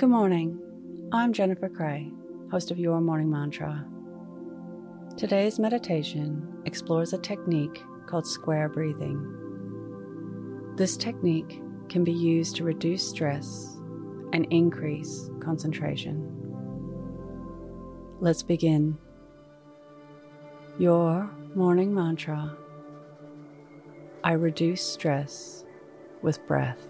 Good morning. I'm Jennifer Cray, host of Your Morning Mantra. Today's meditation explores a technique called square breathing. This technique can be used to reduce stress and increase concentration. Let's begin. Your morning mantra I reduce stress with breath.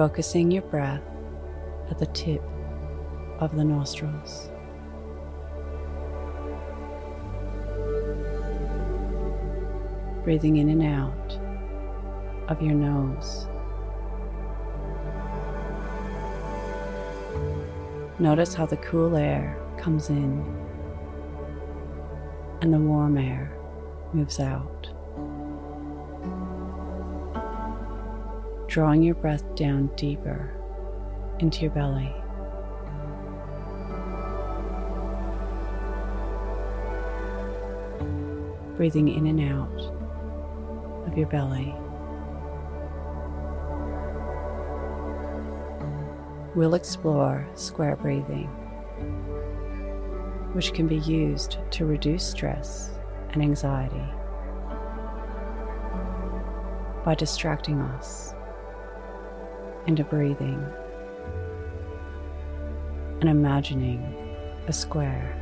Focusing your breath at the tip of the nostrils. Breathing in and out of your nose. Notice how the cool air comes in and the warm air moves out. Drawing your breath down deeper into your belly. Breathing in and out of your belly. We'll explore square breathing, which can be used to reduce stress and anxiety by distracting us into breathing and imagining a square.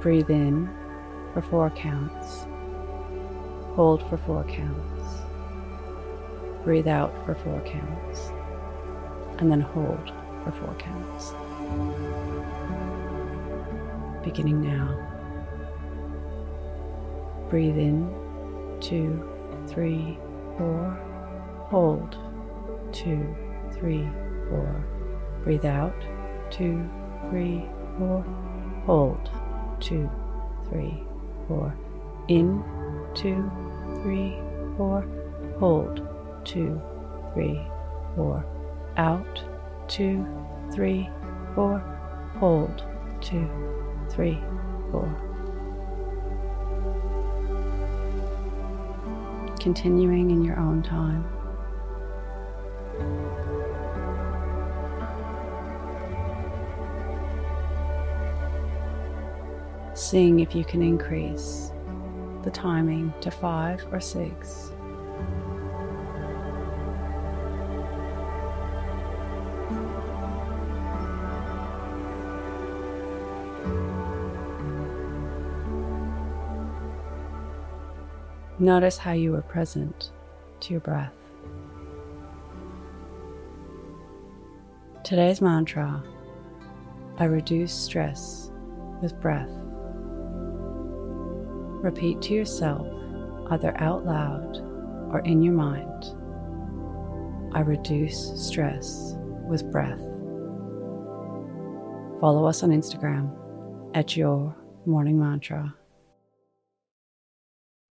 Breathe in for four counts. Hold for four counts. Breathe out for four counts. And then hold for four counts. Beginning now. Breathe in, two, three, four. Hold, two, three, four. Breathe out, two, three, four. Hold, two, three, four. In, two, three, four. Hold, two, three, four. Out, two, three, four. Hold, two, three, four. Continuing in your own time. Seeing if you can increase the timing to five or six. Notice how you are present to your breath. Today's mantra I reduce stress with breath. Repeat to yourself, either out loud or in your mind I reduce stress with breath. Follow us on Instagram at Your Morning Mantra.